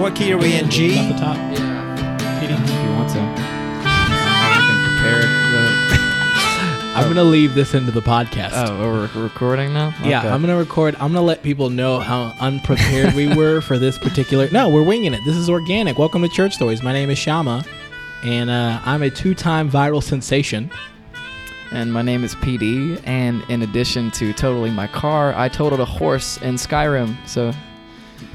What key are we in? Off G. the top. Yeah. PD. If you want to. I have everything prepared. Really. I'm gonna leave this into the podcast. Oh, we're recording now? Yeah, Okay. I'm gonna record. I'm gonna let people know how unprepared we were for this particular. No, we're winging it. This is organic. Welcome to Church Stories. My name is Shama, and uh, I'm a two-time viral sensation. And my name is PD. And in addition to totaling my car, I totaled a horse in Skyrim. So,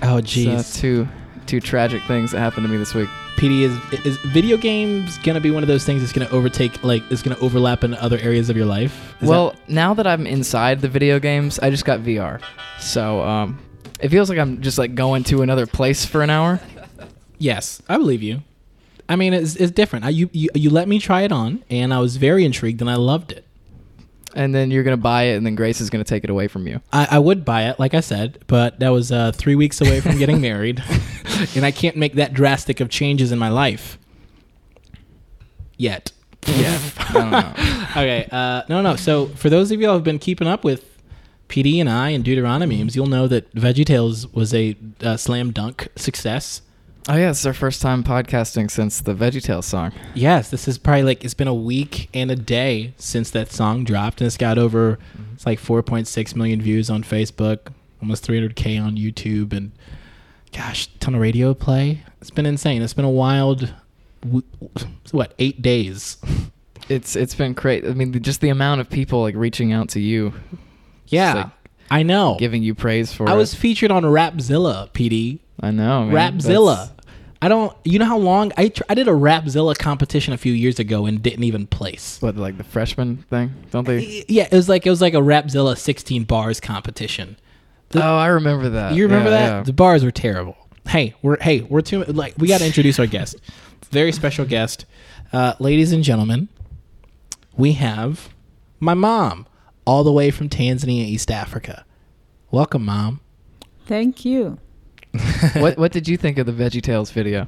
Oh, it's, uh, two two tragic things that happened to me this week. PD is is video games gonna be one of those things that's gonna overtake, like, it's gonna overlap in other areas of your life. Is well, that- now that I'm inside the video games, I just got VR. So, um, it feels like I'm just like going to another place for an hour. yes, I believe you. I mean, it's, it's different. I, you, you you let me try it on, and I was very intrigued, and I loved it. And then you're going to buy it, and then Grace is going to take it away from you. I, I would buy it, like I said, but that was uh, three weeks away from getting married, and I can't make that drastic of changes in my life yet. Yeah. I don't know. Okay, uh, no, no. So for those of you who have been keeping up with PD and I and Deuteronomy memes, you'll know that VeggieTales was a uh, slam dunk success. Oh, yeah. It's our first time podcasting since the VeggieTales song. Yes, this is probably like it's been a week and a day since that song dropped, and it's got over mm-hmm. it's like 4.6 million views on Facebook, almost 300k on YouTube, and gosh, ton of radio play. It's been insane. It's been a wild, what eight days? It's It's been great. I mean, just the amount of people like reaching out to you, Yeah, I know. giving you praise for I it. was featured on Rapzilla, PD. I know. Man. Rapzilla. That's- I don't. You know how long I tr- I did a Rapzilla competition a few years ago and didn't even place. What, like the freshman thing? Don't they? Yeah, it was like it was like a Rapzilla 16 bars competition. The- oh, I remember that. You remember Yeah, that? yeah. The bars were terrible. Hey, we're hey, we're too like we got to introduce our guest. Very special guest. Uh, ladies and gentlemen, we have my mom all the way from Tanzania, East Africa. Welcome, mom. Thank you. what What did you think of the Veggie Tales video?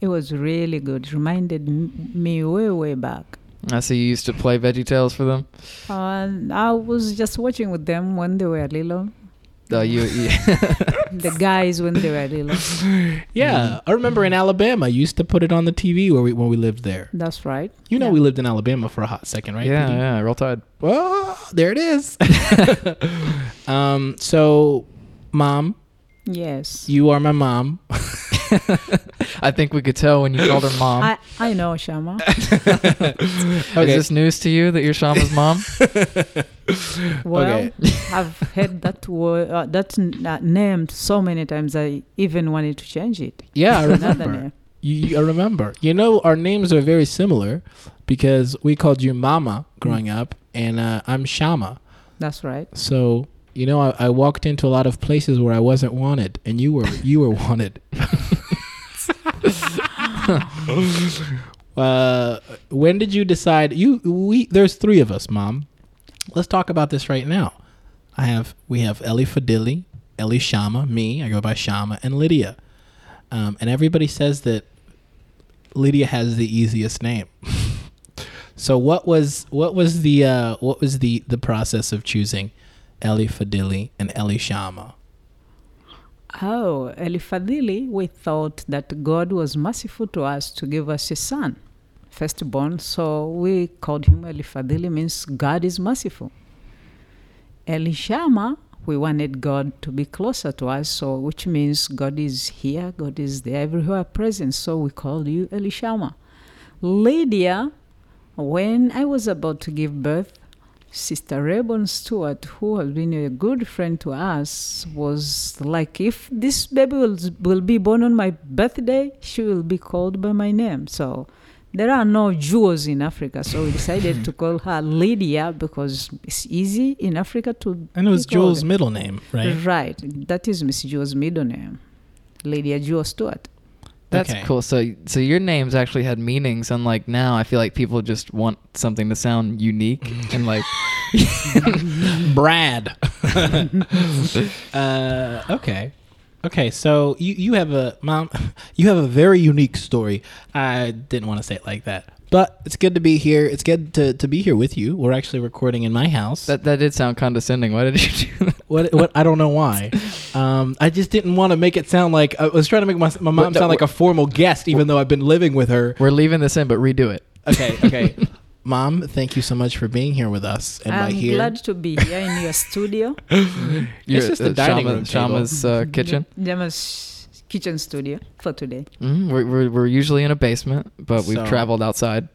It was really good. It Reminded me way, way back. I see you used to play Veggie Tales for them. Uh, I was just watching with them when they were little. Oh, you, you The guys when they were little. Yeah, I remember in Alabama, you used to put it on the TV where we when we lived there. That's right. You know, Yeah. we lived in Alabama for a hot second, right? yeah, PD? yeah. Roll Tide. Oh, there it is. um, so, mom, Yes. you are my mom. I think we could tell when you called her mom. I, I know, Shama. Is this news to you that you're Shama's mom? Well, I've heard that word, uh, that n- uh, name so many times. I even wanted to change it. Yeah, I remember. You, you- I remember. You know, our names are very similar because we called you Mama growing up, and uh, I'm Shama. That's right. So, you know, I, I walked into a lot of places where I wasn't wanted, and you were you were wanted. uh, when did you decide? You we there's three of us, Mom. Let's talk about this right now. I have we have Elifadili, Ellie Shama, me. I go by Shama, and Lydia. Um, and everybody says that Lydia has the easiest name. so what was what was the uh, what was the the process of choosing Elifadili and Elishama? Oh, Elifadili, we thought that God was merciful to us to give us a son, firstborn. So we called him Elifadili, means God is merciful. Elishama, we wanted God to be closer to us, so which means God is here, God is there, everywhere present. So we called you Elishama. Lydia, when I was about to give birth, Sister Rayburn Stewart, who has been a good friend to us, was like, if this baby will, will be born on my birthday, she will be called by my name. So there are no Jews in Africa, so we decided to call her Lydia because it's easy in Africa to. And it was. Jules' middle name, right? Right. That is Miss Jewel's middle name, Lydia Jewel Stewart. That's Okay. cool. So, so your names actually had meanings, unlike now. I feel like people just want something to sound unique and like. Brad. uh, okay. Okay, so you, you have a mom you have a very unique story. I didn't want to say it like that. But it's good to be here. It's good to, to be here with you. We're actually recording in my house. That that did sound condescending. Why did you do that? what what I don't know why. Um, I just didn't want to make it sound like I was trying to make my my mom no, sound like a formal guest, even though I've been living with her. We're leaving this in, but redo it. Okay, okay. Mom, thank you so much for being here with us. And by I'm here, glad to be here in your studio, You're just at a dining Shama- room table. Shama's uh, kitchen. Shama's kitchen studio for today. Mm, we're, we're we're usually in a basement, but we've So- traveled outside.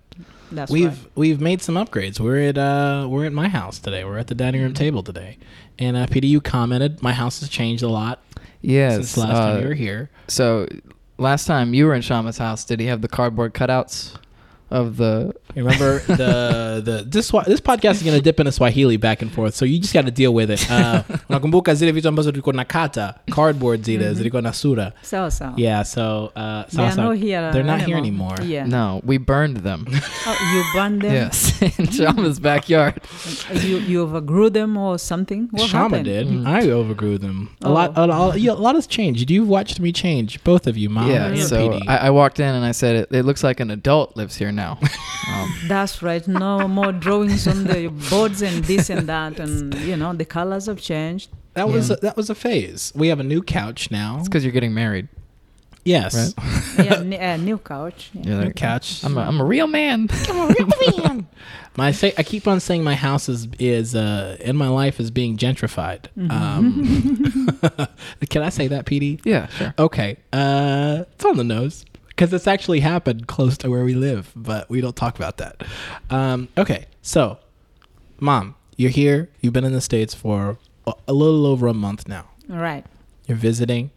That's we've right. we've made some upgrades. We're at uh we're at my house today. We're at the dining room table today. And uh, Peter, you commented my house has changed a lot Yes. since last uh, time you were here. So last time you were in Shama's house, did he have the cardboard cutouts of the? Remember the the this this podcast is gonna dip into Swahili back and forth, so you just got to deal with it. Uh, nakumbuka zile vitu ambazo tulikuwa nakata cardboard zile zilikuwa na sura. Sawa sawa. Yeah, so uh, They are sawa, not here. They're not here anymore. Yeah. No, we burned them. Oh, you burned them. yes, in Shama's backyard. You you overgrew them or something. What Shama happened? did. Mm. I overgrew them. A Oh. lot. A, a, yeah, a lot has changed. You've watched me change, both of you, Mom yeah. and So PD. I, I walked in and I said, it, "It looks like an adult lives here now." Um, That's right. No more drawings on the boards and this and that, and you know the colors have changed. that was a, that was a phase. We have a new couch now. it's because you're getting married. Yes, Right. Yeah, n- uh, new couch. Yeah. You're new couch. I'm a, I'm a real man. I'm a real man. my say I keep on saying my house is is uh in my life is being gentrified. Um, can I say that, PD? yeah, sure. Okay, uh, it's on the nose because it's actually happened close to where we live, but we don't talk about that. Um, okay, so, mom, you're here. You've been in the states for a, little over a month now. All right. You're visiting.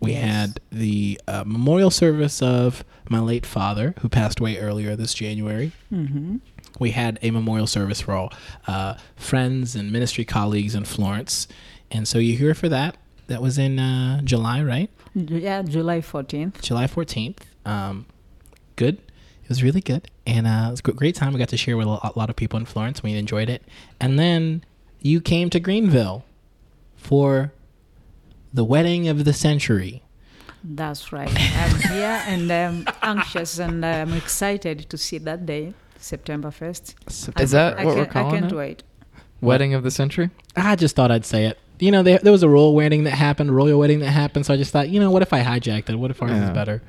We Yes. had the uh, memorial service of my late father, who passed away earlier this January. Mm-hmm. We had a memorial service for all uh, friends and ministry colleagues in Florence, and so you're here for that. That was in uh, July, right? Yeah, July fourteenth. July 14th. Um, good. It was really good. And uh, it was a great time. We got to share with a lot, lot of people in Florence. We enjoyed it. And then you came to Greenville for the wedding of the century. That's right. I'm here and I'm anxious and I'm excited to see that day, September first. Is that I what we're can't- calling I can't it? wait. Wedding of the century. I just thought I'd say it. You know, there, there was a royal wedding that happened, a royal wedding that happened. So I just thought, you know, what if I hijacked it? What if ours is better?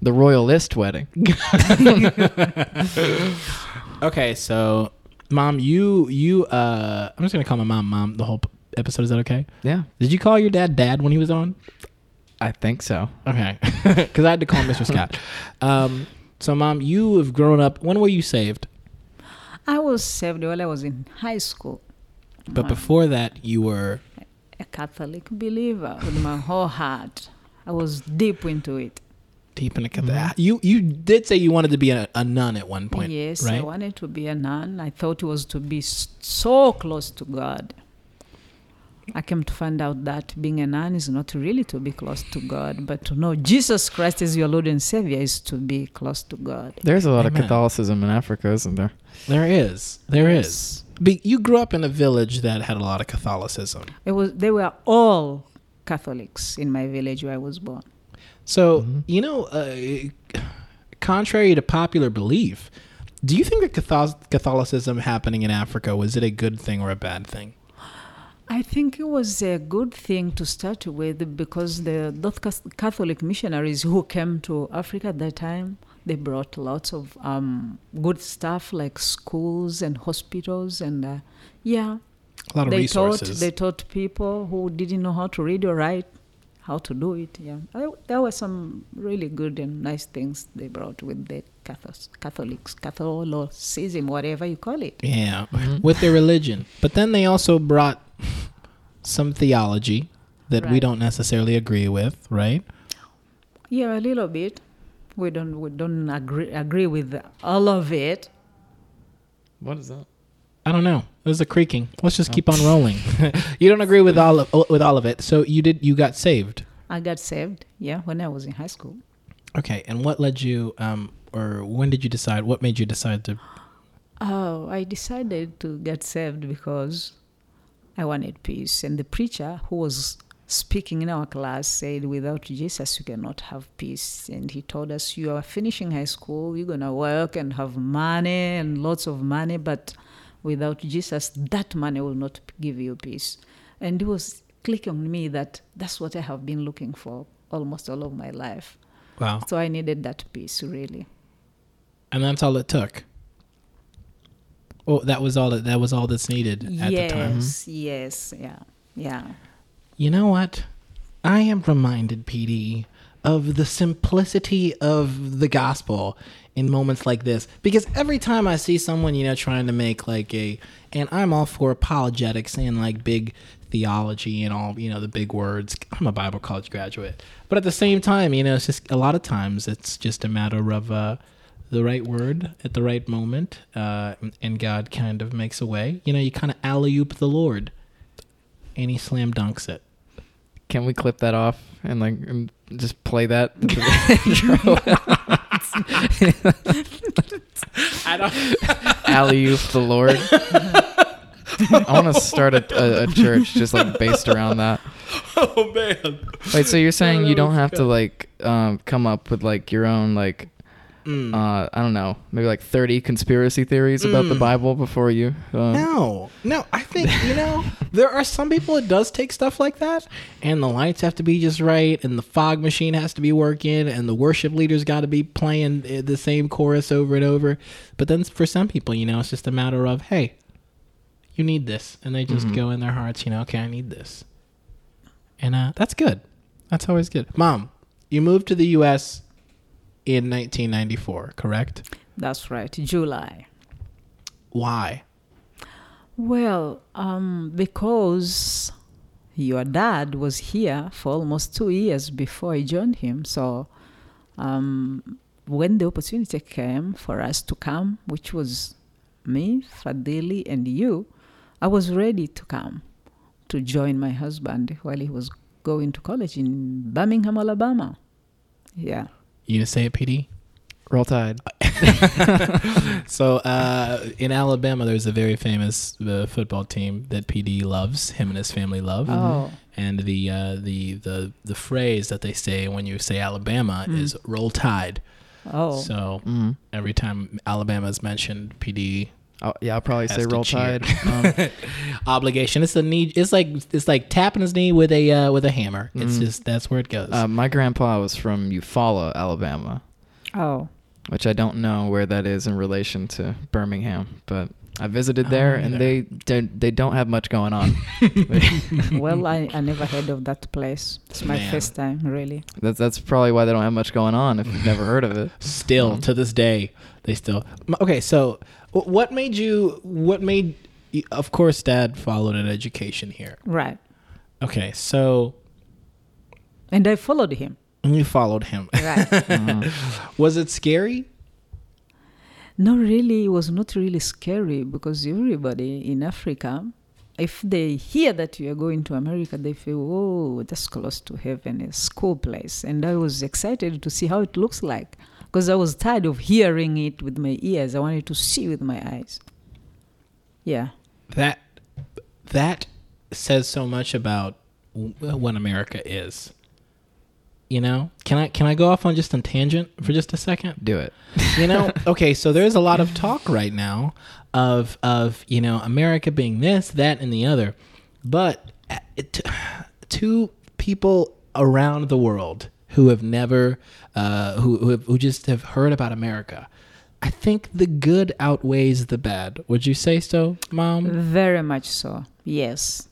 The royalist wedding. Okay, so mom, you you uh, I'm just gonna call my mom mom the whole episode. Is that okay? Yeah, Did you call your dad dad when he was on? I think so. Okay, because I had to call Mr. Scott. Um, so, mom, you have grown up. When were you saved? I was saved while I was in high school. But before that, you were. A Catholic believer with my whole heart. I was deep into it. Deep in the Catholic. Mm-hmm. You you did say you wanted to be a, a nun at one point. yes, I wanted to be a nun. I thought it was to be so close to God. I came to find out that being a nun is not really to be close to God, but to know Jesus Christ as your Lord and Savior is to be close to God. There's a lot Amen. of Catholicism in Africa, isn't there? There is. There is. Yes. But you grew up in a village that had a lot of Catholicism. It was they were all Catholics in my village where I was born. So Mhm. you know, uh, contrary to popular belief, do you think that Catholicism happening in Africa was it a good thing or a bad thing? I think it was a good thing to start with because the those Catholic missionaries who came to Africa at that time, they brought lots of um, good stuff like schools and hospitals and uh, yeah, A lot of they taught they taught people who didn't know how to read or write how to do it. Yeah, I, there were some really good and nice things they brought with the Catholics, Catholics, Catholicism, whatever you call it. yeah, Mhm. with their religion. But then they also brought some theology that we don't necessarily agree with, right? Yeah, a little bit. We don't we don't agree agree with all of it. What is that? I don't know. There's a creaking. Let's just Oh. keep on rolling. you don't agree with all of with all of it. So you did you got saved. I got saved, yeah, when I was in high school. Okay, and what led you um or when did you decide what made you decide to Oh, I decided to get saved because I wanted peace, and the preacher who was speaking in our class, said, Without Jesus, you cannot have peace. And he told us, You are finishing high school, you're going to work and have money and lots of money, but without Jesus, that money will not give you peace. And it was clicking on me that that's what I have been looking for almost all of my life. Wow. So I needed that peace, really. And that's all it took. Oh, that was all that that was all that's needed at the time. yes, yes, yeah, yeah. You know what? I am reminded, PD, of the simplicity of the gospel in moments like this. Because every time I see someone, you know, trying to make like a, and I'm all for apologetics and like big theology and all, you know, the big words. I'm a Bible college graduate. But at the same time, you know, it's just a lot of times it's just a matter of, uh, the right word at the right moment, uh, and God kind of makes a way. You know, you kind of alley oop the Lord, and He slam dunks it. Can we clip that off and like and just play that? at the I don't. intro? Alley oop the Lord. I want to start a, a, a church just like based around that. Oh man. Wait, so you're saying that you don't was have to like um, come up with like your own like Mm. uh, I don't know maybe like 30 conspiracy theories about the Mm. Bible before you? Uh, No, no. I think you know there are some people it does take stuff like that, and the lights have to be just right, and the fog machine has to be working, and the worship leaders got to be playing uh, the same chorus over and over. But then for some people, you know, it's just a matter of hey, you need this, and they just Mhm. go in their hearts, you know, okay, I need this, and uh, that's good. That's always good. Mom, you moved to the U.S. in 1994, correct? That's right, July. Why? Well, um, because your dad was here for almost two years before I joined him. So um, when the opportunity came for us to come, which was me, Fadili, and you, I was ready to come to join my husband while he was going to college in Birmingham, Alabama. Yeah. You gonna say it, PD? Roll Tide. so uh, in Alabama, there's a very famous uh, football team that PD loves. Him and his family love. Oh, And the uh, the the the phrase that they say when you say Alabama Mm. is "Roll Tide." oh. So Mm. every time Alabama is mentioned, PD Oh, yeah, I'll probably say Roll cheer. Tide. Um, obligation. It's a knee. It's like it's like tapping his knee with a uh, with a hammer. It's Mm. just that's where it goes. uh, my grandpa was from Eufaula, Alabama, oh. which I don't know where that is in relation to Birmingham, but I visited I there don't and either. they don't, they don't have much going on. well, I, I never heard of that place. It's my Man. first time, really. that's that's probably why they don't have much going on if you've never heard of it. still Um, to this day they still okay so wh- what made you what made of course dad followed an education here Right. okay so And I followed him. And you followed him Right. Uh, was it scary no, really, it was not really scary because everybody in Africa, if they hear that you are going to America, they feel, oh, that's close to heaven, a school place. And I was excited to see how it looks like because I was tired of hearing it with my ears. I wanted to see with my eyes. Yeah. that that says so much about what america is you know can i can i go off on just a tangent for just a second do it. you know okay so there's a lot of talk right now of of you know america being this that and the other but uh, it, to people around the world who have never uh who who, have, who just have heard about america i think the good outweighs the bad would you say so mom Very much so. Yes.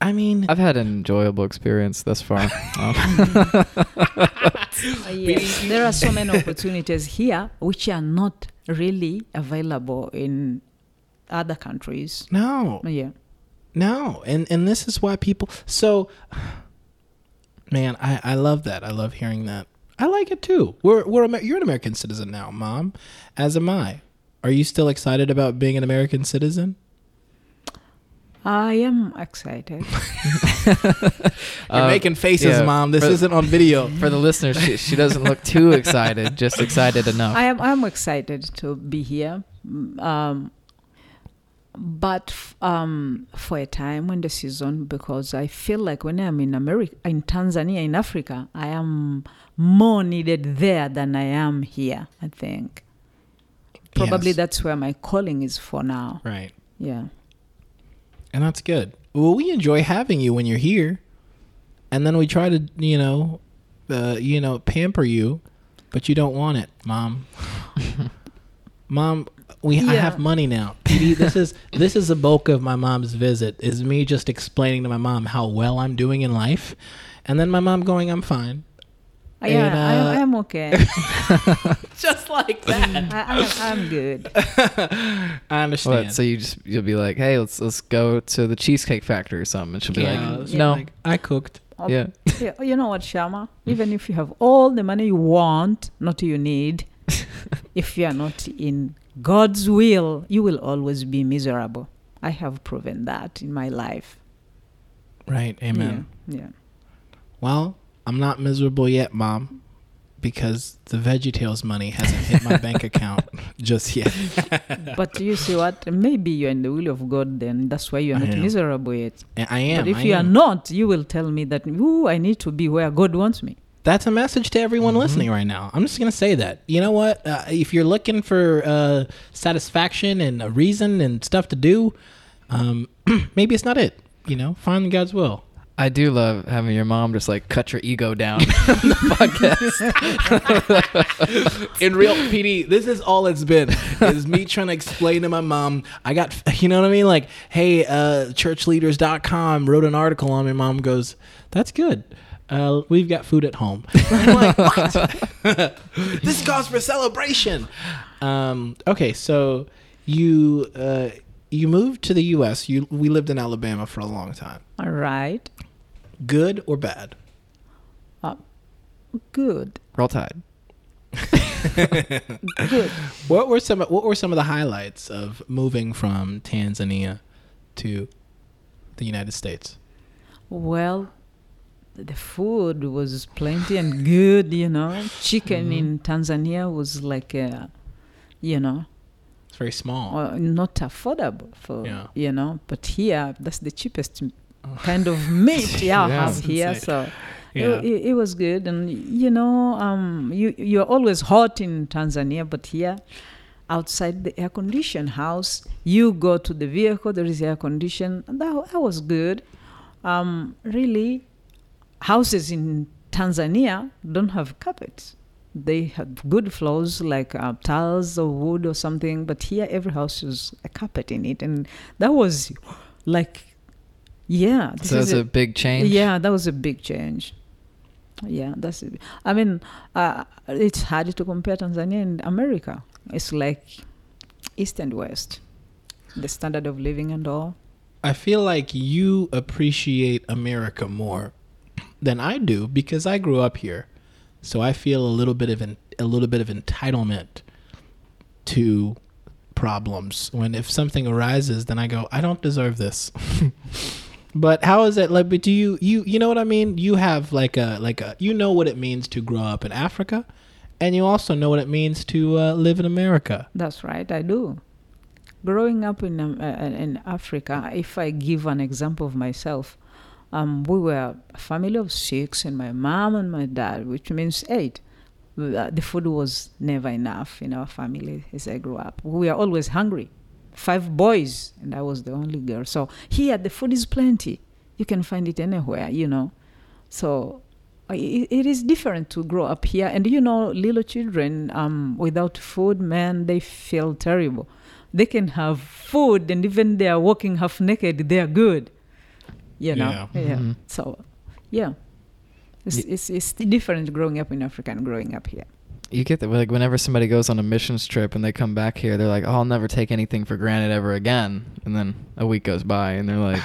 i mean I've had an enjoyable experience thus far. Um, yes. there are so many opportunities here which are not really available in other countries. no Yeah. No, and and this is why people. So, man, I I love that. I love hearing that. I like it too. We're we're Amer- you're an American citizen now, mom, as am I. Are you still excited about being an American citizen? I am excited. You're uh, making faces, yeah, mom. This for- isn't on video. For the listeners, she, she doesn't look too excited, just excited enough. I am I am excited to be here. Mm, Um, but um, for a time when the season, because I feel like when I'm in America, in Tanzania, in Africa, I am more needed there than I am here. I think probably Yes. that's where my calling is for now. Right. Yeah. And that's good. Well, we enjoy having you when you're here, and then we try to, you know, uh, you know, pamper you, but you don't want it, mom. mom, we I have money now. This is this is the bulk of my mom's visit. Is me just explaining to my mom how well I'm doing in life, and then my mom going, "I'm fine," yeah, And, I, uh, I am okay. just like that. I, I, I'm good. I understand. What, so you just you'll be like, hey, let's let's go to the cheesecake factory or something. And she'll be yeah, like, it's no, like, I cooked. Oh, yeah. yeah, you know what, Shama? Even if you have all the money you want, not you need, if you are not in God's will, you will always be miserable. I have proven that in my life. Right. Amen. Yeah. yeah. Well, I'm not miserable yet, Mom, because the VeggieTales money hasn't hit my bank account just yet. But you see what? Maybe you're in the will of God then. That's why you're not am. miserable yet. I am. but if I you are not, you will tell me that, ooh, I need to be where God wants me. That's a message to everyone Mhm. listening right now. I'm just going to say that. You know what? Uh, if you're looking for uh, satisfaction and a reason and stuff to do, um, maybe it's not it. You know, find God's will. I do love having your mom just like cut your ego down on the podcast. In real PD, this is all it's been is me trying to explain to my mom. I got, you know what I mean? Like, hey, uh, churchleaders.com wrote an article on me. Mom goes, that's good. Uh, we've got food at home. I'm like, this calls for celebration. Um, okay, so you uh, you moved to the U.S. You we lived in Alabama for a long time. All right. Good or bad? Uh, good. Roll Tide. Good. What were some What were some of the highlights of moving from Tanzania to the United States? Well, the food was plenty and good, you know. Chicken in Tanzania was like, a, you know, It's very small. uh, not affordable for, Yeah. you know. But here, that's the cheapest m- kind of meat yeah, I have here. Insane. So Yeah. it, it, it was good. And, you know, um, you, you're always hot in Tanzania, but here, outside the air conditioned house, you go to the vehicle, there is air condition. and That, that was good. Um, really, houses in Tanzania don't have carpets. They have good floors like uh, tiles or wood or something, but here every house has a carpet in it, and that was like, yeah, this So is that's a, big change. yeah, that was a big change. Yeah, that's it. I mean, uh, it's hard to compare Tanzania and America. It's like east and west, the standard of living and all. I feel like you appreciate America more than I do because I grew up here. So I feel a little bit of an, a little bit of entitlement to problems. When if something arises, then I go, I don't deserve this. but how is it like? But do you you you know what I mean? You have like a like a you know what it means to grow up in Africa, and you also know what it means to uh, live in America. That's right, I do. Growing up in um, uh, in Africa, if I give an example of myself, um, we were a family of six, and my mom and my dad, which means eight. Uh, The food was never enough in our family as I grew up. We were always hungry. Five boys, and I was the only girl. So here, the food is plenty. You can find it anywhere, you know. So i- i- it is different to grow up here. And you know, little children um, without food, man, they feel terrible. They can have food, and even they are walking half naked, they are good. You know, Yeah. yeah. Mhm. So, yeah, it's, it's it's different growing up in Africa and growing up here. You get that like whenever somebody goes on a missions trip and they come back here, they're like, "Oh, I'll never take anything for granted ever again." And then a week goes by, and they're like,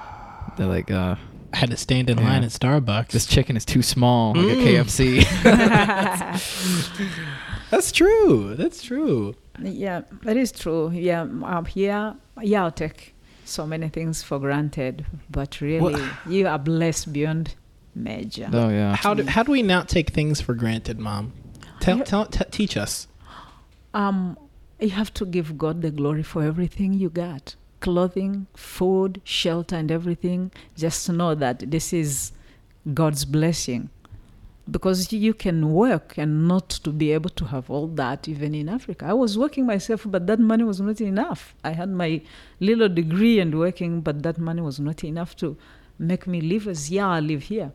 "They're like, uh, I had to stand in Yeah. line at Starbucks. this chicken is too small, like a Mm. KFC." That's true. That's true. Yeah, that is true. Yeah, up here, yeah, I'll take so many things for granted, but really, you are blessed beyond measure. oh yeah. How do how do we not take things for granted, Mom? Tell tell t- teach us. Um, you have to give God the glory for everything you got. clothing, food, shelter, and everything, just know that this is God's blessing. Because you can work and not to be able to have all that even in Africa. I was working myself, but that money was not enough. I had my little degree and working, but that money was not enough to make me live as yeah, I live here.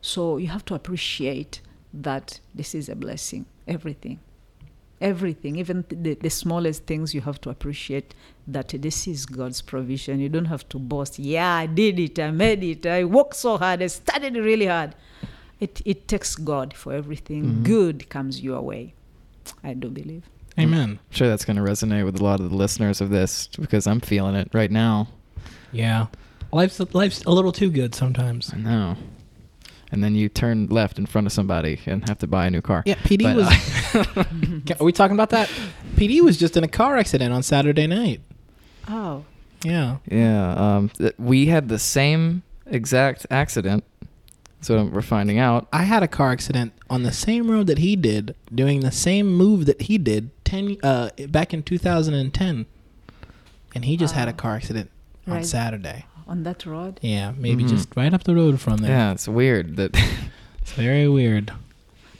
So you have to appreciate that this is a blessing. Everything. Everything, even the, the smallest things, you have to appreciate that this is God's provision. You don't have to boast, yeah, I did it, I made it, I worked so hard, I studied really hard. It, it takes God for everything. Mhm. Good comes your way. I do believe. Amen. I'm sure that's going to resonate with a lot of the listeners of this because I'm feeling it right now. Yeah. Life's life's a little too good sometimes. I know. And then you turn left in front of somebody and have to buy a new car. Yeah, PD But, was. Can- Are we talking about that? PD was just in a car accident on Saturday night. Oh, Yeah. Yeah, um, th- we had the same exact accident. So we're finding out. I had a car accident on the same road that he did, doing the same move that he did ten uh, back in 2010, and he just had a Oh. car accident on Right. Saturday. on that road? Yeah, maybe Mhm. just right up the road from there. Yeah, it's weird that. It's very weird.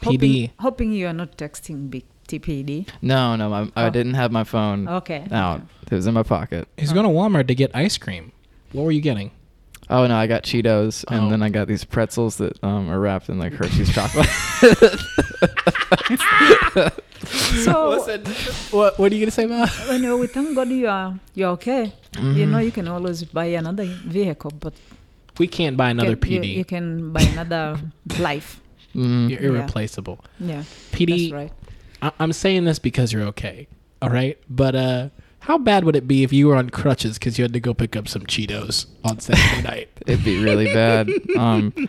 Hoping, PD. hoping you are not texting big TPD. no, no, I, I Oh. didn't have my phone Okay. out. It was in my pocket. He's going to Walmart to get ice cream. What were you getting? Oh no, I got Cheetos, and Oh. then I got these pretzels that um, are wrapped in like Hershey's chocolate. So, what what are you going to say about? anyway, we thank God you are you're okay. You Mhm. know, you can always buy another vehicle, but We can't buy another can, you, PD. you can buy another life. Mhm. You're Yeah. irreplaceable. Yeah, PD, that's right. I- I'm saying this because you're okay. All right, but uh, how bad would it be if you were on crutches because you had to go pick up some Cheetos on Saturday night? It'd be really bad. Um,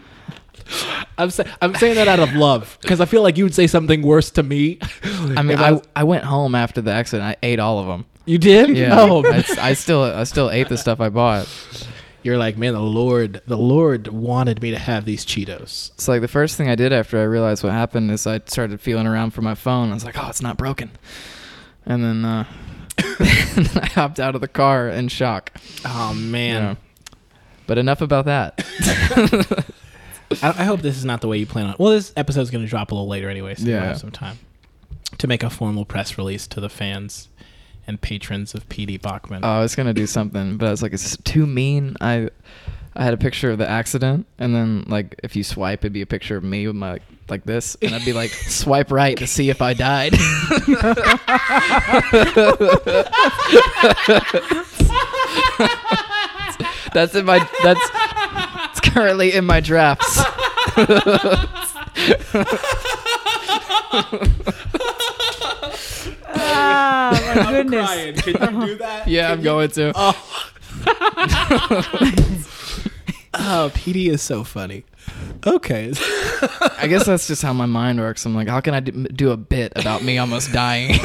I'm sa- I'm saying that out of love because I feel like you would say something worse to me. I mean, I, was- I went home after the accident. I ate all of them. you did. Yeah. Oh, I, I still I still ate the stuff I bought. you're like, man, the Lord, the Lord wanted me to have these Cheetos. It's like the first thing I did after I realized what happened is I started feeling around for my phone. I was like, oh, it's not broken. And then uh, I hopped out of the car in shock. Oh man. Yeah. But enough about that. I, I hope this is not the way you plan on. Well, this episode's going to drop a little later anyway, so yeah. Yeah. have some time to make a formal press release to the fans and patrons of PD Bachman. Oh, I was gonna do something, but I was like, it's too mean. I I had a picture of the accident, and then like if you swipe, it'd be a picture of me with my like this, and I'd be like, swipe right to see if I died. that's in my that's it's currently in my drafts. Ah, my goodness. Can you do that? yeah, I'm going to. Oh, PD is so funny. Okay. I guess that's just how my mind works. I'm like, how can I do, do a bit about me almost dying?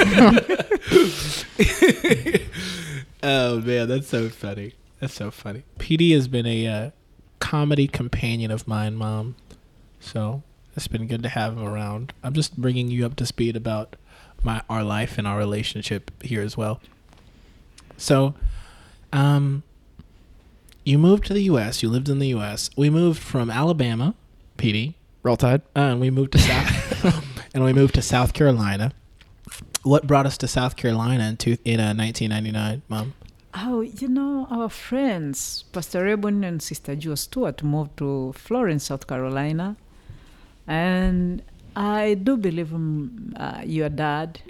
oh man, that's so funny. That's so funny. PD has been a uh, comedy companion of mine, mom. So it's been good to have him around. I'm just bringing you up to speed about my our life and our relationship here as well. So, um, you moved to the U.S. You lived in the U.S. We moved from Alabama, PD, Roll Tide. uh, and we moved to South, and we moved to South Carolina. What brought us to South Carolina in two, in uh, 1999, Mom? Oh, you know, our friends, Pastor Rebon and Sister Jo Stewart, moved to Florence, South Carolina. And I do believe um, uh, your dad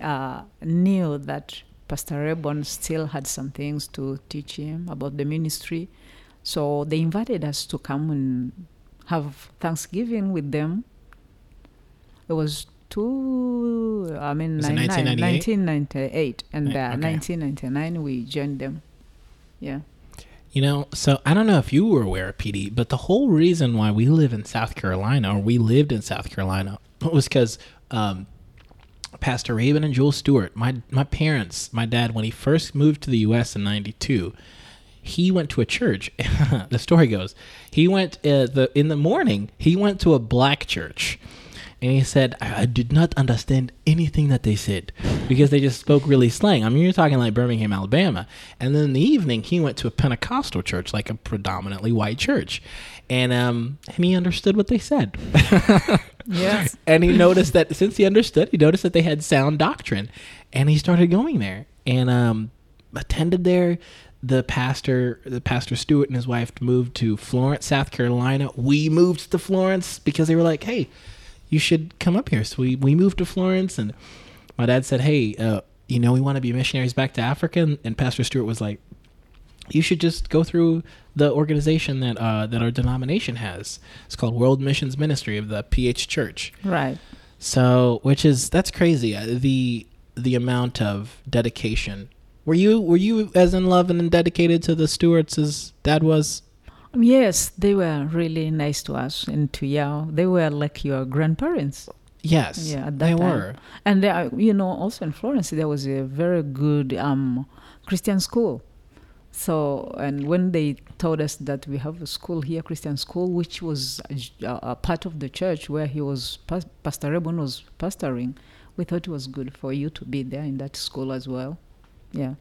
uh, knew that Pastor Rebon still had some things to teach him about the ministry. So they invited us to come and have Thanksgiving with them. It was two, I mean, Was 1998? 1998. And uh, okay. 1999, we joined them. Yeah. You know, so I don't know if you were aware, PD, but the whole reason why we live in South Carolina, or we lived in South Carolina, was because um, Pastor Raven and Jewel Stewart, my my parents, my dad, when he first moved to the U.S. in '92, he went to a church. the story goes, he went uh, the in the morning. He went to a black church, and he said, I, I did not understand anything that they said because they just spoke really slang. I mean, you're talking like Birmingham, Alabama. And then in the evening, he went to a Pentecostal church, like a predominantly white church. And, um, and he understood what they said. Yes. and he noticed that since he understood, he noticed that they had sound doctrine, and he started going there and um, attended there. The pastor, the pastor Stewart and his wife moved to Florence, South Carolina. We moved to Florence because they were like, "Hey, you should come up here." So we we moved to Florence, and my dad said, "Hey, uh, you know, we want to be missionaries back to Africa," and, and Pastor Stewart was like, you should just go through the organization that uh, that our denomination has. It's called World Missions Ministry of the PH Church. Right. So, which is that's crazy. Uh, the the amount of dedication. Were you were you as in love and dedicated to the Stewarts as dad was? Yes, they were really nice to us and to Yao. They were like your grandparents. Yes, Yeah, at they time. were. And there, you know, also in Florence, there was a very good um, Christian school. So, and when they told us that we have a school here, Christian school, which was a part of the church where he was, Pastor Rebon was pastoring, we thought it was good for you to be there in that school as well. Yeah.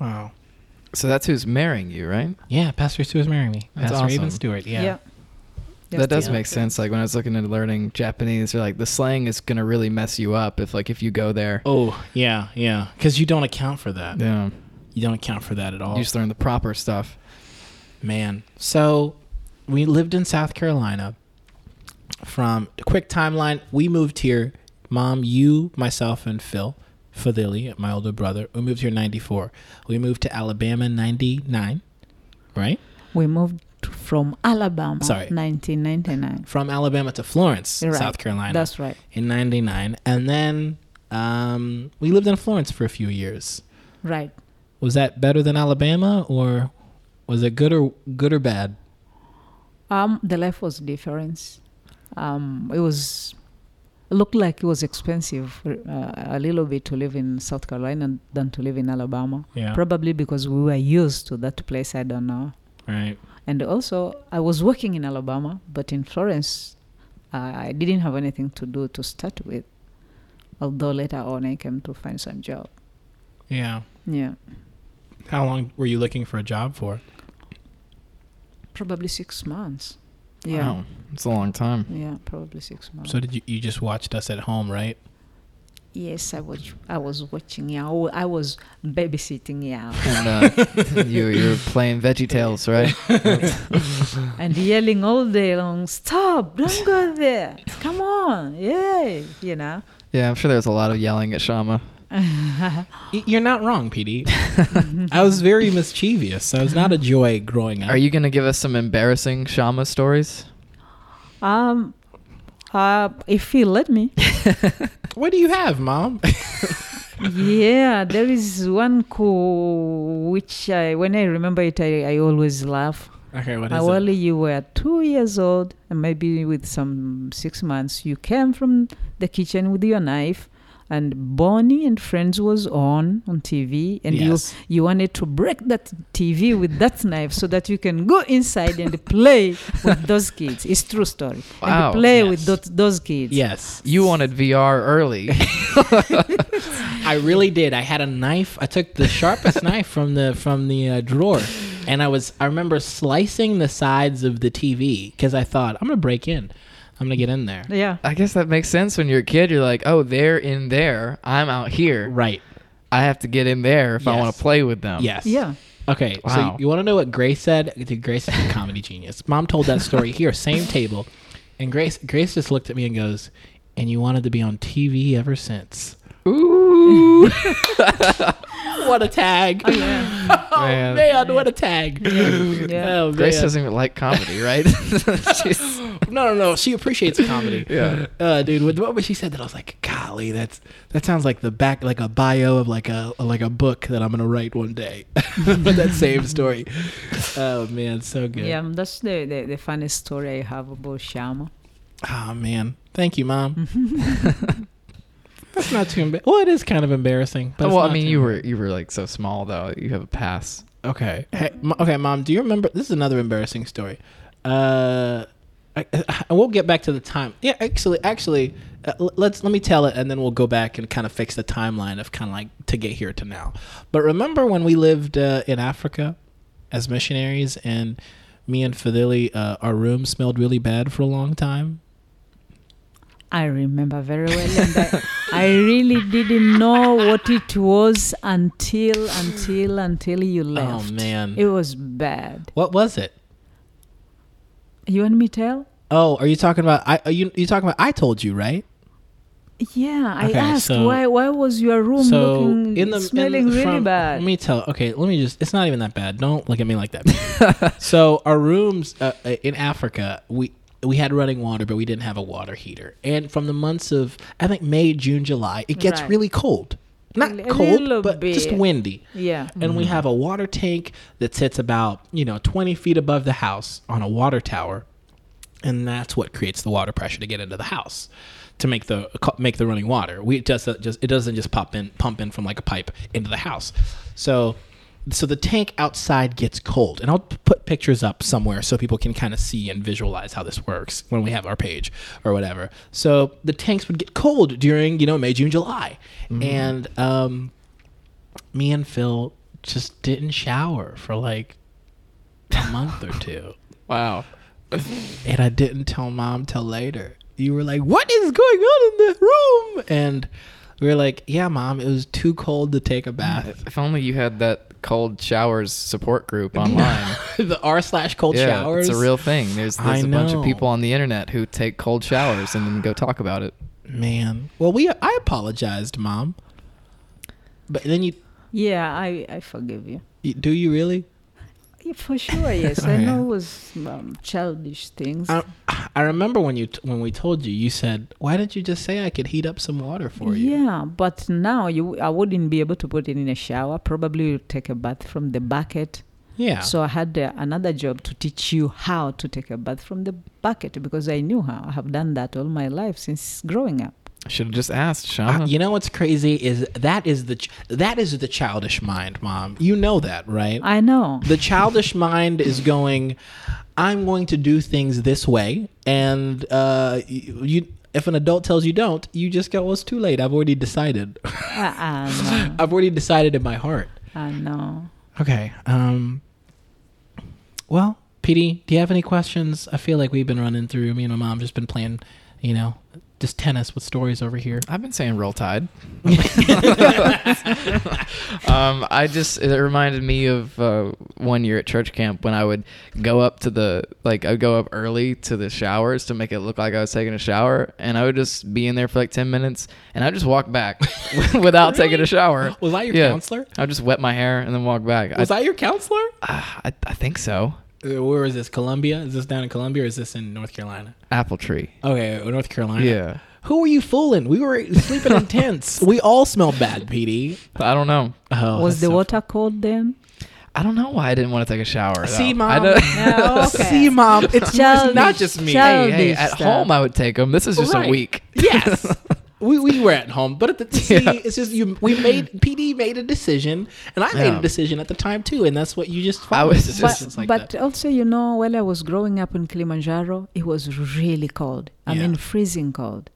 Wow. So that's who's marrying you, right? Yeah, Pastor Stewart's marrying me. That's Pastor Raven awesome. Stewart. Yeah. Yes, that does yeah. make sense. Like when I was looking at learning Japanese, they're like the slang is gonna really mess you up if like if you go there. Oh yeah, yeah. Because you don't account for that. Yeah, You don't account for that at all. you just learn the proper stuff. Man. So we lived in South Carolina. From quick timeline, we moved here. Mom, you, myself, and Phil, Fadili, my older brother, we moved here in 94. We moved to Alabama in 99, right? We moved from Alabama, Sorry. 1999. From Alabama to Florence, Right. South Carolina That's right. in 99. And then um, we lived in Florence for a few years. Right. Was that better than Alabama or was it good or good or bad? Um, the life was different. Um, it was looked like it was expensive uh, a little bit to live in South Carolina than to live in Alabama. Yeah. Probably because we were used to that place. I don't know. Right. And also, I was working in Alabama, but in Florence, uh, I didn't have anything to do to start with. Although later on, I came to find some job. Yeah. Yeah, How long were you looking for a job for? probably six months. Yeah, Wow, it's a long time. yeah, probably six months. So did you you just watched us at home, right? Yes, I was. I was watching. Yeah, I was babysitting. Yeah, And uh, you you're playing Veggie Tales, right? and yelling all day long. Stop! Don't go there. Come on! Yay! You know. Yeah, I'm sure there's a lot of yelling at Shama. Y- You're not wrong, PD. I was very mischievous. I was not a joy growing up. Are you gonna give us some embarrassing Shama stories? Um. Uh, if you let me. What do you have, Mom? yeah, there is one coup which I, when I remember it, I, I always laugh. okay, what is while it? you were two years old, and maybe with some six months, you came from the kitchen with your knife, and Barney and Friends was on on TV, and Yes. you you wanted to break that TV with that knife so that you can go inside and play with those kids. It's true story. Wow, And play yes. with those, those kids. Yes, You wanted VR early. I really did. I had a knife. I took the sharpest knife from the from the uh, drawer, and I was. I remember slicing the sides of the TV because I thought I'm gonna break in. I'm gonna get in there. Yeah. I guess that makes sense when you're a kid. You're like, oh, they're in there. I'm out here. Right. I have to get in there if I want to play with them. Yes. Yeah. Okay, so you, want to know what Grace said? Dude, Grace is a comedy genius. Mom told that story here, same table, and Grace Grace just looked at me and goes, "And you wanted to be on TV ever since." Ooh. What a tag! Oh, oh, Man. man, what a tag! Yeah. Oh, Grace man. doesn't even like comedy, right? She's- No, no, no. She appreciates comedy. Yeah. uh, dude. With what she said that, I was like, "Golly, that's that sounds like the back, like a bio of like a like a book that I'm gonna write one day." But that same story. Oh man, so good. Yeah, that's the, the, the funniest story I have about Shama. Oh man, thank you, mom. That's not too embarrassing. Well, it is kind of embarrassing. But well, I mean, you were you were like so small though. You have a pass. okay. Hey, m- okay, mom. Do you remember? This is another embarrassing story. Uh, I, I, we'll get back to the time. Yeah, actually, actually, uh, let's let me tell it, and then we'll go back and kind of fix the timeline of kind of like to get here to now. But remember when we lived uh, in Africa as missionaries, and me and Fadili, uh, our room smelled really bad for a long time. I remember very well, and I, I really didn't know what it was until until until you left. Oh man, It was bad. what was it? You want me tell? Oh, are you talking about? I are you you talking about? I told you right. Yeah, I Okay, asked so- why. Why was your room so looking in the smelling in, really from- bad? Let me tell. Okay, let me just. It's not even that bad. Don't look at me like that. so our rooms uh, uh, in Africa, we we had running water, but we didn't have a water heater. And from the months of I think May, June, July, it gets Right. really cold. Not A cold, little but just windy. yeah. And we mm-hmm. have a water tank that sits about you know 20 feet above the house on a water tower, and that's what creates the water pressure to get into the house to make the make the running water. We it just just it doesn't just pop in pump in from like a pipe into the house. So so the tank outside gets cold, and I'll put pictures up somewhere so people can kind of see and visualize how this works when we have our page or whatever. So the tanks would get cold during you know May, June, July, and um, me and Phil just didn't shower for like a month or two. Wow. And I didn't tell mom till later. You were like, "What is going on in the room?" And we were like, "Yeah, mom, it was too cold to take a bath." If only you had that cold showers support group online. the r slash cold yeah, showers. it's a real thing. There's, I there's a bunch know. of people on the internet who take cold showers and then go talk about it. man. Well, we I apologized, mom. But then you, Yeah, I, I forgive you. you do you really? Yeah, For sure, yes. Oh, I yeah. know it was um, childish things. I, I remember when you t- when we told you, you said, "Why didn't you just say I could heat up some water for you?" Yeah, but now you, I wouldn't be able to put it in a shower. Probably take a bath from the bucket. Yeah. So I had uh, another job to teach you how to take a bath from the bucket because I knew how. I have done that all my life since growing up. I should have just asked, Uh, Sean. you know what's crazy is that is the ch- that is the childish mind, mom. You know that, right? I know. the childish mind is going. I'm going to do things this way, and uh, you, you. If an adult tells you don't, you just go, "Well, it's too late. I've already decided. I, I know. I've already decided in my heart." I know. Okay. Um. Well, PD, do you have any questions? I feel like we've been running through. Me and my mom just been playing, you know, just tennis with stories over here. I've been saying roll tide. um, I just it reminded me of uh, one year at church camp when I would go up to the like I'd go up early to the showers to make it look like I was taking a shower, and I would just be in there for like ten minutes, and I'd just walk back without taking a shower. Was I your Yeah. counselor? I'd just wet my hair and then walk back. Was I, I your counselor? Ah, I, I think so. Uh, where is this? Columbia? Is this down in Columbia or is this in North Carolina? Apple tree. Okay, North Carolina. Yeah. Who were you fooling? We were sleeping in tents. We all smelled bad, PD. I don't know. Oh, was the so water cold then? I don't know why I didn't want to take a shower. See, though. Mom? I don't- Yeah, okay. See, mom, it's Childish, not just me. hey, hey, at stuff. home I would take them. This is just Right. a week. Yes. We, we were at home, but at the see, Yeah. it's just you. We made PD made a decision, and I made Yeah. a decision at the time too, and that's what you just. I followed was decisions just- But, like but that. also, you know, while I was growing up in Kilimanjaro, it was really cold. I Yeah. mean, freezing cold.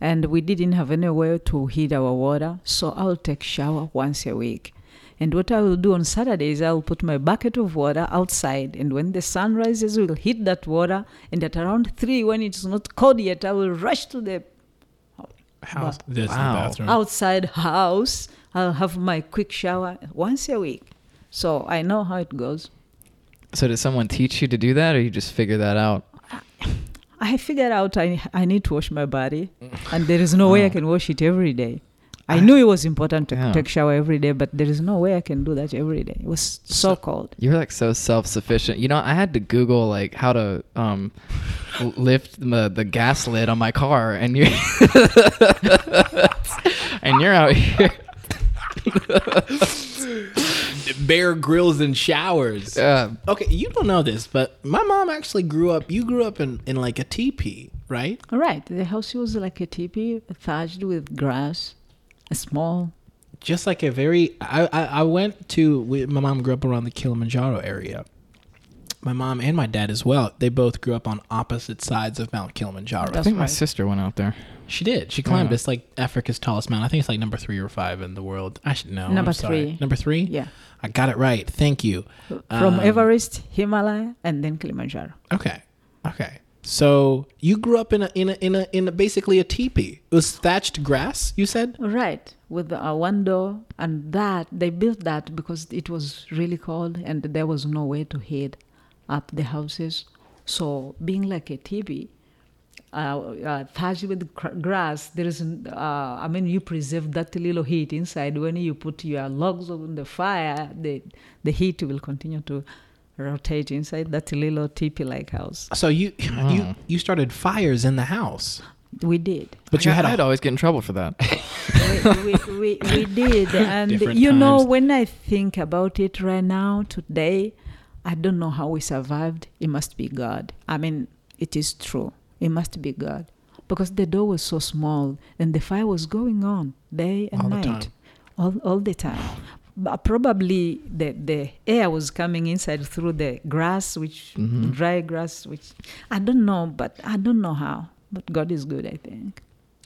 And we didn't have anywhere to heat our water, so I'll take shower once a week. And what I will do on Saturdays, I'll put my bucket of water outside, and when the sun rises, we'll heat that water. And at around three, when it's not cold yet, I will rush to the House. This is the Wow. bathroom. outside house. I'll have my quick shower once a week. So I know how it goes. So did someone teach you to do that, or you just figure that out? I figured out I, I need to wash my body, and there is no way I Oh. can wash it every day. I knew it was important to Yeah. take shower every day, but there is no way I can do that every day. It was so, So- cold. You're like so self-sufficient. You know, I had to Google like how to um, lift the, the gas lid on my car, and you and you're out here. Bear Grylls and showers. Uh, Okay, you don't know this, but my mom actually grew up. You grew up in, in like a teepee, right? All right, the house was like a teepee thatched with grass, a small. Just like a very. I I, I went to. We, my mom grew up around the Kilimanjaro area, my mom and my dad as well. They both grew up on opposite sides of Mount Kilimanjaro. I That's think my sister went out there. She did. She climbed. Yeah. It's like Africa's tallest mountain. I think it's like number three or five in the world. I should know. I'm Number sorry. three. Number three. Yeah. I got it right. Thank you. From Um, Everest, Himalaya, and then Kilimanjaro. Okay. Okay. So you grew up in a in a in a in a, basically a teepee. It was thatched grass. You said. Right, with uh, one door, and that they built that because it was really cold and there was no way to heat up the houses. So, being like a teepee, uh, uh, thatched with cr- grass, there isn't. Uh, I mean, you preserve that little heat inside. When you put your logs on the fire, the the heat will continue to rotate inside that little teepee-like house. So you you Oh. you started fires in the house, We did. but you I- had I'd a always get in trouble for that. we, we, we, we did and Different you know when i think about it right now today i don't know how we survived it must be god i mean it is true it must be god because the door was so small and the fire was going on day and All the night time. all, all the time but probably the, the air was coming inside through the grass which Mhm. dry grass which i don't know but i don't know how but god is good i think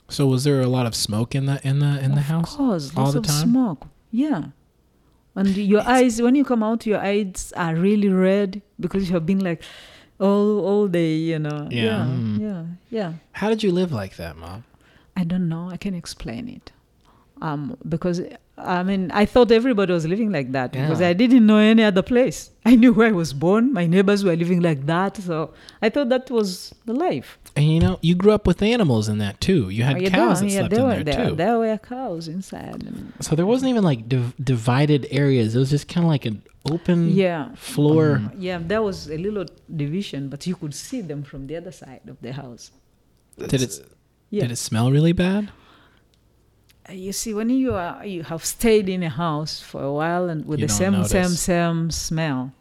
So was there a lot of smoke in the in the in the house? of course, all lots the of time? smoke. Yeah. And your eyes, when you come out, your eyes are really red because you have been like all all day, you know. Yeah. Yeah, Mm. yeah, yeah. How did you live like that, mom? I don't know. I can explain it. Um, because I mean, I thought everybody was living like that because I didn't know any other place. I knew where I was born. My neighbors were living like that, so I thought that was the life. And you know, you grew up with animals in that too. You had Oh, yeah, cows that yeah, slept there in were, there, there, too. there were cows inside. So there wasn't even like div- divided areas. It was just kind of like an open yeah, floor. Yeah, there was a little division, but you could see them from the other side of the house. Did it Yeah. did it smell really bad? Uh, You see, when you are you have stayed in a house for a while and with You the same same same smell,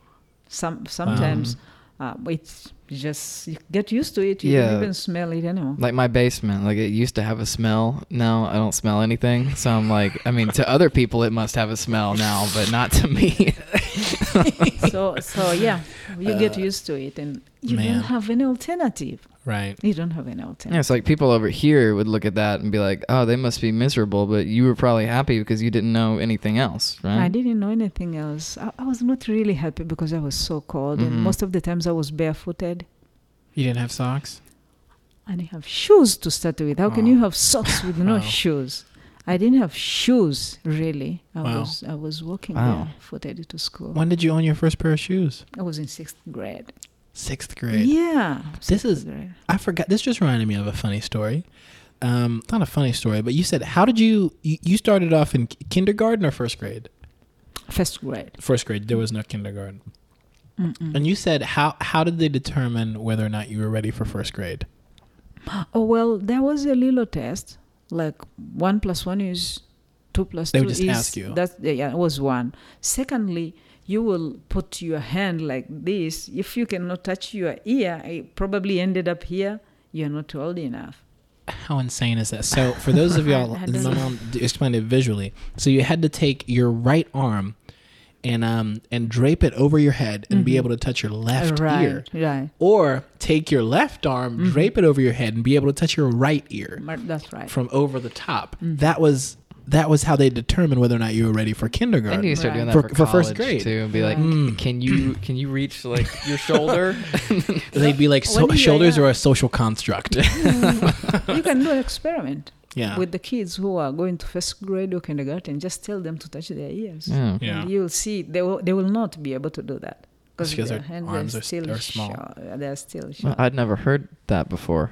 some sometimes uh, it's just you get used to it. You Yeah. don't even smell it anymore. Like my basement, like it used to have a smell. Now I don't smell anything. So I'm like, I mean, to other people it must have a smell now, but not to me. so so yeah, you get used to it, and you man. don't have any alternative. Right. You don't have any Yeah, it's like people over here would look at that and be like, "Oh, they must be miserable," but you were probably happy because you didn't know anything else, right? I didn't know anything else. I, I was not really happy because I was so cold, Mhm. and most of the times I was barefooted. You didn't have socks? and you have shoes to start with. How can you have socks with no Wow. shoes? I didn't have shoes really. I Wow. was I was walking Wow. barefooted to school. When did you own your first pair of shoes? I was in sixth grade. Sixth grade. Yeah, This is- grade. I forgot. This just reminded me of a funny story. Um, not a funny story, but you said, how did you, you, you started off in kindergarten or first grade? first grade. First grade. There was no kindergarten. Mm-mm. And you said, how, how did they determine whether or not you were ready for first grade? Oh well, there was a little test. Like one plus one is two plus They two would just is ask you. That's yeah, it was one. Secondly, you will put your hand like this. If you cannot touch your ear, it probably ended up here. You're not old enough. How insane is that? So, for those of y'all, my mom explained it visually. So, you had to take your right arm and um and drape it over your head and be Mhm. able to touch your left right, ear, right. or take your left arm, Mhm. drape it over your head, and be able to touch your right ear That's right. from over the top. Mhm. That was that was how they determined whether or not you were ready for I need kindergarten. to start doing that For- for, for first grade. too, and be like, Mm. "Can you can you reach like your shoulder?" They'd be like, so, shoulders yeah. are a social construct. you can do an experiment yeah. with the kids who are going to first grade or kindergarten. Just tell them to touch their ears. yeah. Yeah. And you'll see they will, they will not be able to do that because their their hands arms are still are small. short. They're still Well. I'd never heard that before.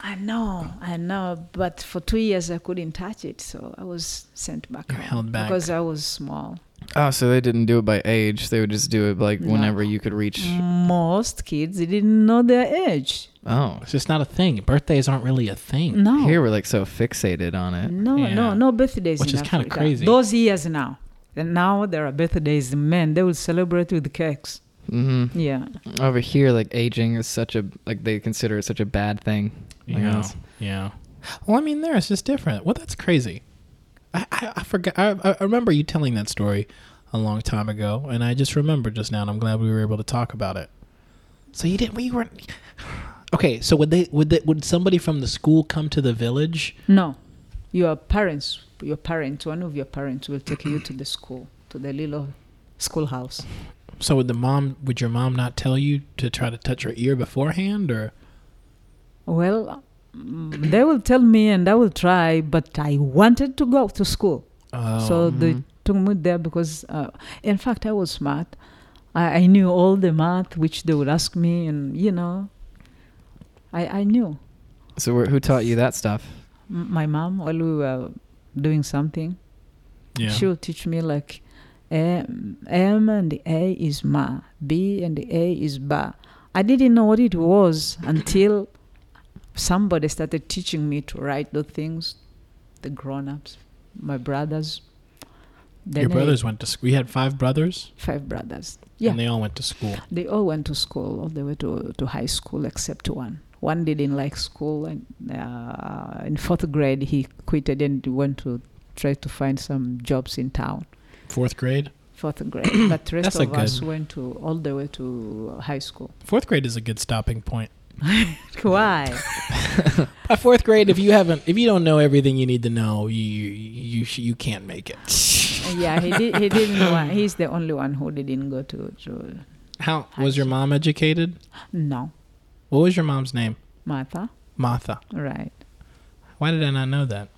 I know, I know, but for two years I couldn't touch it, so I was sent back You're held back. because I was small. Oh, so they didn't do it by age; they would just do it like No. whenever you could reach. Most kids didn't know their age. Oh, It's just not a thing. Birthdays aren't really a thing. No, here we're like so fixated on it. no, Yeah. no, no birthdays. Which in is kinda crazy. Those years now, and now there are birthdays. Men, they will celebrate with cakes. Hmm Yeah, Over here, like aging is such a like they consider it such a bad thing. I Yeah. guess. Yeah. Well, I mean, there it's just different. Well, that's crazy. I, I, I forgot. I, I remember you telling that story a long time ago, and I just remember just now, and I'm glad we were able to talk about it. So you didn't. We weren't. Okay, so would they? Would they, Would somebody from the school come to the village? No, your parents, your parents, one of your parents will take you to the school, to the little schoolhouse. So would the mom? Would your mom not tell you to try to touch her ear beforehand, or? Well, mm, they will tell me and I will try, but I wanted to go to school. Oh, so they mhm. took me there because, uh, in fact, I was smart. I, I knew all the math which they would ask me, and you know, I, I knew. So who taught you that stuff? M- my mom, while we were doing something, yeah. she will teach me like M, M and the A is ma, B and the A is ba. I didn't know what it was until somebody started teaching me to write the things, the grown ups, my brothers. Then Your I- brothers went to school. We had five brothers, five brothers. Yeah, and they all went to school. they all went to school all the way to, to high school except one. One didn't like school, and uh, in fourth grade he quitted and went to try to find some jobs in town. Fourth grade. Fourth grade, but the rest That's of us good- went to all the way to high school. Fourth grade is a good stopping point. Why? By fourth grade, if you haven't, if you don't know everything you need to know, you you sh- you can't make it. Uh, yeah, he did. He didn't. Want, he's the only one who didn't go to. to How was your mom educated? no, What was your mom's name? Martha. Martha. Right, Why did I not know that?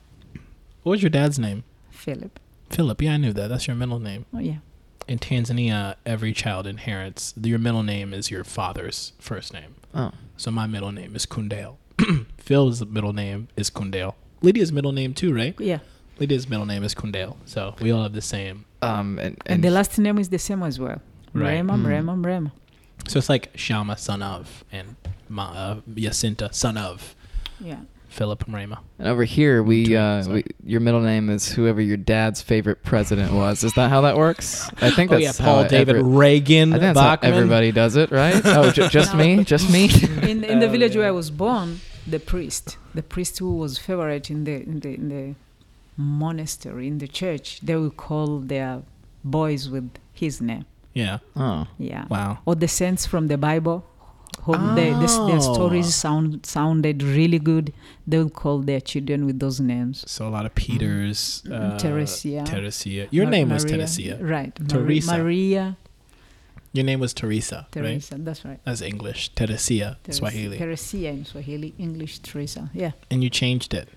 What was your dad's name? Philip. Philip. Yeah, I knew that. That's your middle name. Oh yeah. In Tanzania, every child inherits. Your middle name is your father's first name. Oh, So my middle name is Kundale. Phil's middle name is Kundale. Lydia's middle name too, right? Yeah, Lydia's middle name is Kundale. So we all have the same. um, and, and, the last name is the same as well. Right. Rema, Mm. Rema, Rema. So it's like Shama, son of, and Ma, uh, Jacinta, son of Yeah. Philip Rema. and over here we, uh, we, your middle name is whoever your dad's favorite president was. Is that how that works? I think oh that's yeah, Paul how David every- Reagan I think that's Bachman. how everybody does it, right? Oh, ju- just No. me, just me. In in the Oh, village where. I was born, the priest, the priest who was favorite in the in the in the monastery in the church, they will call their boys with his name. Yeah. Oh, Yeah. Wow. or the saints from the Bible, whom they, this, their Oh. stories sound sounded really good. They will call their children with those names. So a lot of Peters. Uh, Teresia. Teresia. Your Ma- name was Maria, Teresia. right? Teresa. Maria Your name was Teresa, right? Teresa. That's right. That's English. Teresia, Teres- Swahili. Teresia in Swahili, English Teresa. Yeah, and you changed it.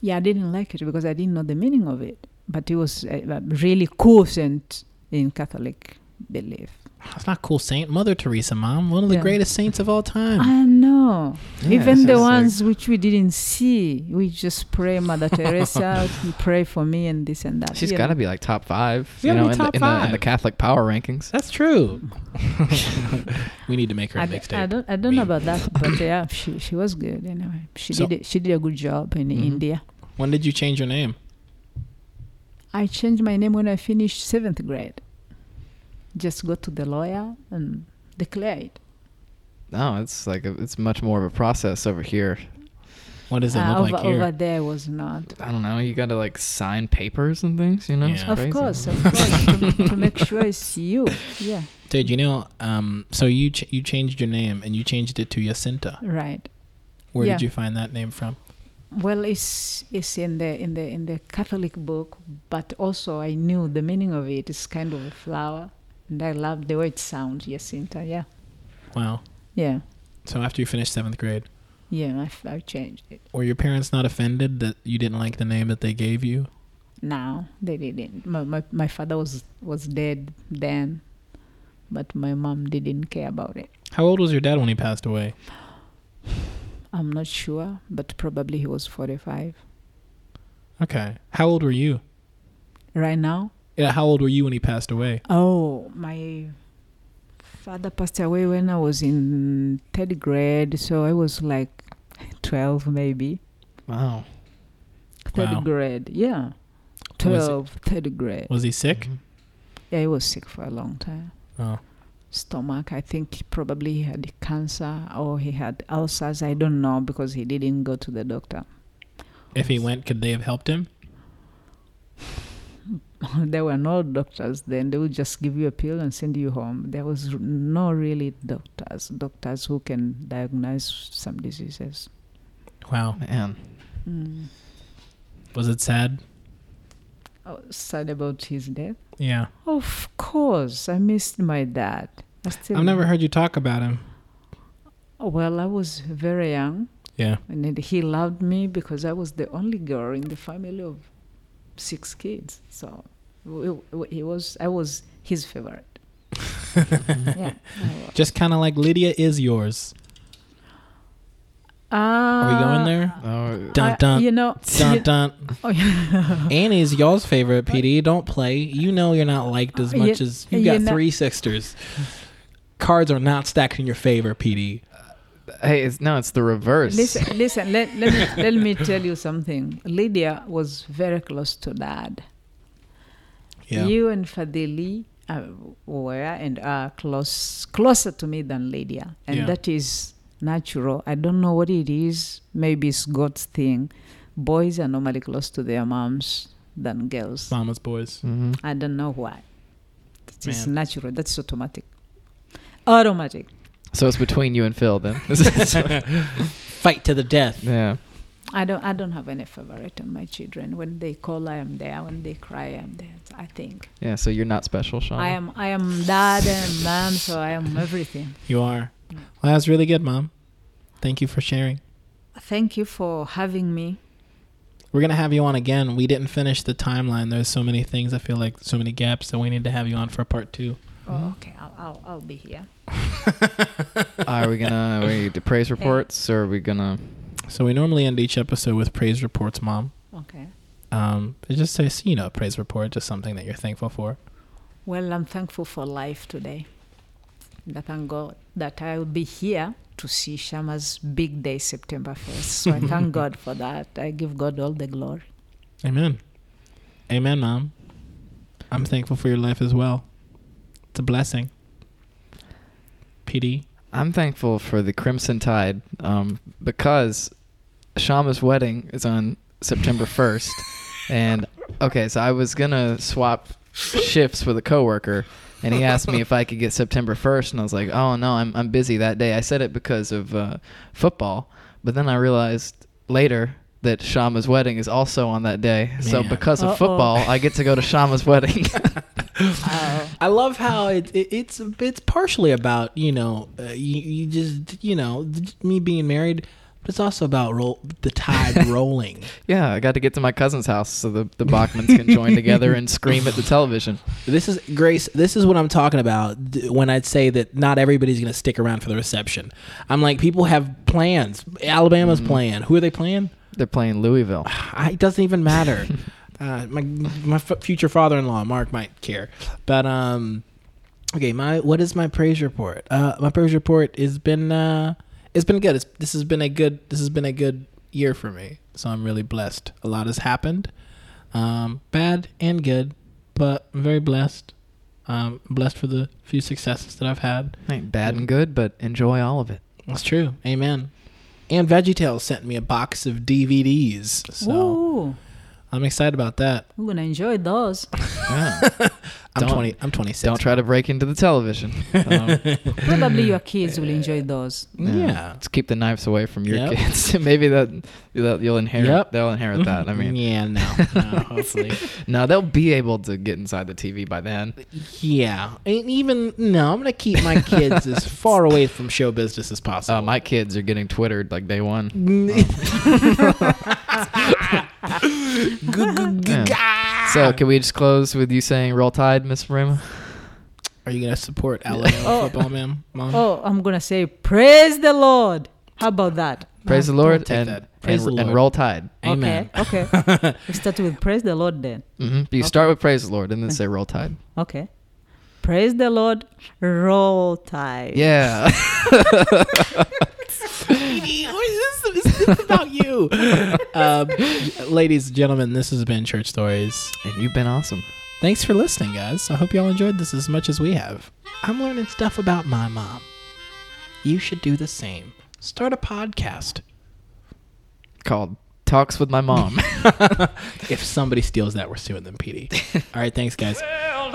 yeah. I didn't like it because I didn't know the meaning of it, but it was uh, really quotient in Catholic belief. That's not cool saint. Mother Teresa, mom. One of the Yeah. greatest saints of all time. I know. Yeah, Even the just like- ones which we didn't see, we just pray, Mother Teresa, pray for me and this and that. she's you got to be like top five, you know, be in the, top in, the, in the. Catholic power rankings. That's true. we need to make her a I, d- I mixtape. don't I don't know about that, but yeah, she she was good anyway. She So- did it, she did a good job in Mhm. India. When did you change your name? I changed my name when I finished seventh grade. Just go to the lawyer and declare it. No, it's like a, it's much more of a process over here. What does it Uh, look over, like here? over there was not. I don't know. You got to like sign papers and things, you know. It's Yeah. Of course, of course, to, to make sure it's you. Yeah, Dude, you know, um, so you ch- you changed your name and you changed it to Jacinta. right. Where Yeah. did you find that name from? Well, it's it's in the in the in the Catholic book, but also I knew the meaning of it. It's kind of a flower, and I love the way it sounds. Jacinta, yeah, Wow. yeah, So after you finished seventh grade, yeah. I've, I've changed it. were your parents not offended that you didn't like the name that they gave you? No, they didn't. My, my my father was was dead then, but my mom didn't care about it. How old was your dad when he passed away? I'm not sure, but probably he was 45. Okay. How old were you? Right now, Yeah, how old were you when he passed away? Oh, my father passed away when I was in third grade, so I was like 12 maybe. Wow. Third Wow. grade, yeah. Was it- 12, third grade. Was he sick? Mhm. Yeah, he was sick for a long time. Oh. Stomach, I think probably he had cancer or he had ulcers. I don't know because he didn't go to the doctor. If he went, could they have helped him? there were no doctors then. They would just give you a pill and send you home. There was no really doctors, doctors who can diagnose some diseases. Wow. Man. Mm. Was it sad? I was sad about his death. Yeah. Of course, I missed my dad. I still. I've never heard you talk about him. Well, I was very young, Yeah. and he loved me because I was the only girl in the family of six kids. So w- w- he was. I was his favorite. yeah. Was. Just kind of like Lydia is yours. Are we going there? Oh, Dun I- dun You know. dun you- dun. oh, yeah. Annie's y'all's favorite, PD. Don't play. You know you're not liked as Uh, much you- as you you got know- three sisters. Cards are not stacked in your favor, PD. Hey, it's no, it's the reverse. listen, listen. Let, let me let me tell you something. Lydia was very close to dad. Yeah. You and Fadili uh, were and are close, closer to me than Lydia, and Yeah. that is natural. I don't know what it is. Maybe it's God's thing. Boys are normally close to their moms than girls. Mama's boys. hmm I don't know why. It's natural. That's automatic. Automatic. So it's between you and Phil then. Fight to the death. yeah. I don't. I don't have any favorite on my children. When they call, I am there. When they cry, I am there. I think Yeah. So you're not special, Sean. I am. I am dad and mom, so I am everything. You are. Well, that's really good, Mom. Thank you for sharing. Thank you for having me. We're gonna have you on again. We didn't finish the timeline. There's so many things. I feel like so many gaps. So we need to have you on for part two. Oh, okay. I'll, I'll, I'll be here. are we gonna are we do praise reports or are we gonna? So we normally end each episode with praise reports, Mom. Okay. Um, it just says you know praise report, just something that you're thankful for. Well, I'm thankful for life today. And I thank God that I will be here to see Shama's big day, September 1st. So I thank God for that. I give God all the glory. Amen. Amen, Mom. I'm thankful for your life as well. It's a blessing. PD. I'm thankful for the Crimson Tide um, because Shama's wedding is on September 1st. and okay, so I was gonna swap shifts with a coworker, and he asked me if I could get September 1st, and I was like, oh no, I'm I'm busy that day. I said it because of uh, football, but then I realized later that Shama's wedding is also on that day. So because of Uh-oh. football, I get to go to Shama's wedding. I love how it, it it's it's partially about you know uh, you, you just you know me being married, but it's also about roll, the tide rolling. yeah, I got to get to my cousin's house so the the Bachmans can join together and scream at the television. This is Grace. This is what I'm talking about when I'd say that not everybody's going to stick around for the reception. I'm like, people have plans. Alabama's playing. Who are they playing? They're playing Louisville. I, it doesn't even matter. uh, my my f- future father-in-law, Mark, might care. But um, okay, my what is my praise report? Uh, my praise report has been uh, it's been good. It's, this has been a good this has been a good year for me. So I'm really blessed. A lot has happened, um, bad and good, but I'm very blessed. Um, blessed for the few successes that I've had. Ain't bad and good, but enjoy all of it. That's true. Amen. And VeggieTales sent me a box of DVDs, so Ooh, I'm excited about that. we're going to enjoy those. Yeah. I'm Don't- 20. I'm 26. Don't try to break into the television. Um, Probably your kids will enjoy those. Yeah. Let's keep the knives away from your Yep. kids. Maybe that, that you'll inherit. Yep. They'll inherit that. I mean, yeah, no, no, hopefully, no, they'll be able to get inside the TV by then. yeah. And even no, I'm gonna keep my kids as far away from show business as possible. Uh, my kids are getting twittered like day one. Yeah. So, can we just close with you saying "Roll Tide," Miss Marima? Are you gonna support Alabama Oh. football, ma'am? Mom? Oh, I'm going to say, Praise the Lord. How about that? Praise the Lord take and that. Praise and, the and Lord. roll tide. Amen. Okay. Okay. we start with Praise the Lord then. hmm You start with praise the Lord and then say roll tide. Okay. Praise the Lord. Roll tide. Yeah. Sweetie, what is this? Is this about you? um, ladies and gentlemen, this has been Church Stories. and you've been awesome. Thanks for listening, guys. I hope y'all enjoyed this as much as we have. I'm learning stuff about my mom. You should do the same. Start a podcast. Called talks with my mom. If somebody steals that, we're suing them, PD. All right, thanks, guys. Well,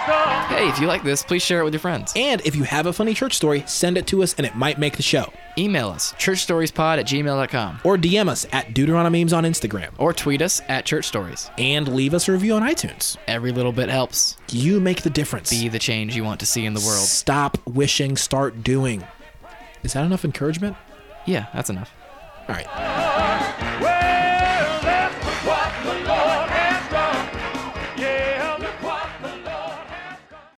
look what the Lord has done. hey, if you like this, please share it with your friends. And if you have a funny church story, send it to us and it might make the show. Email us, churchstoriespod at gmail.com, Or DM us at Deuteronomemes on Instagram. or tweet us at Church Stories. And leave us a review on iTunes. Every little bit helps. You make the difference. Be the change you want to see in the world. Stop wishing, start doing. Is that enough encouragement? Yeah, that's enough. All right.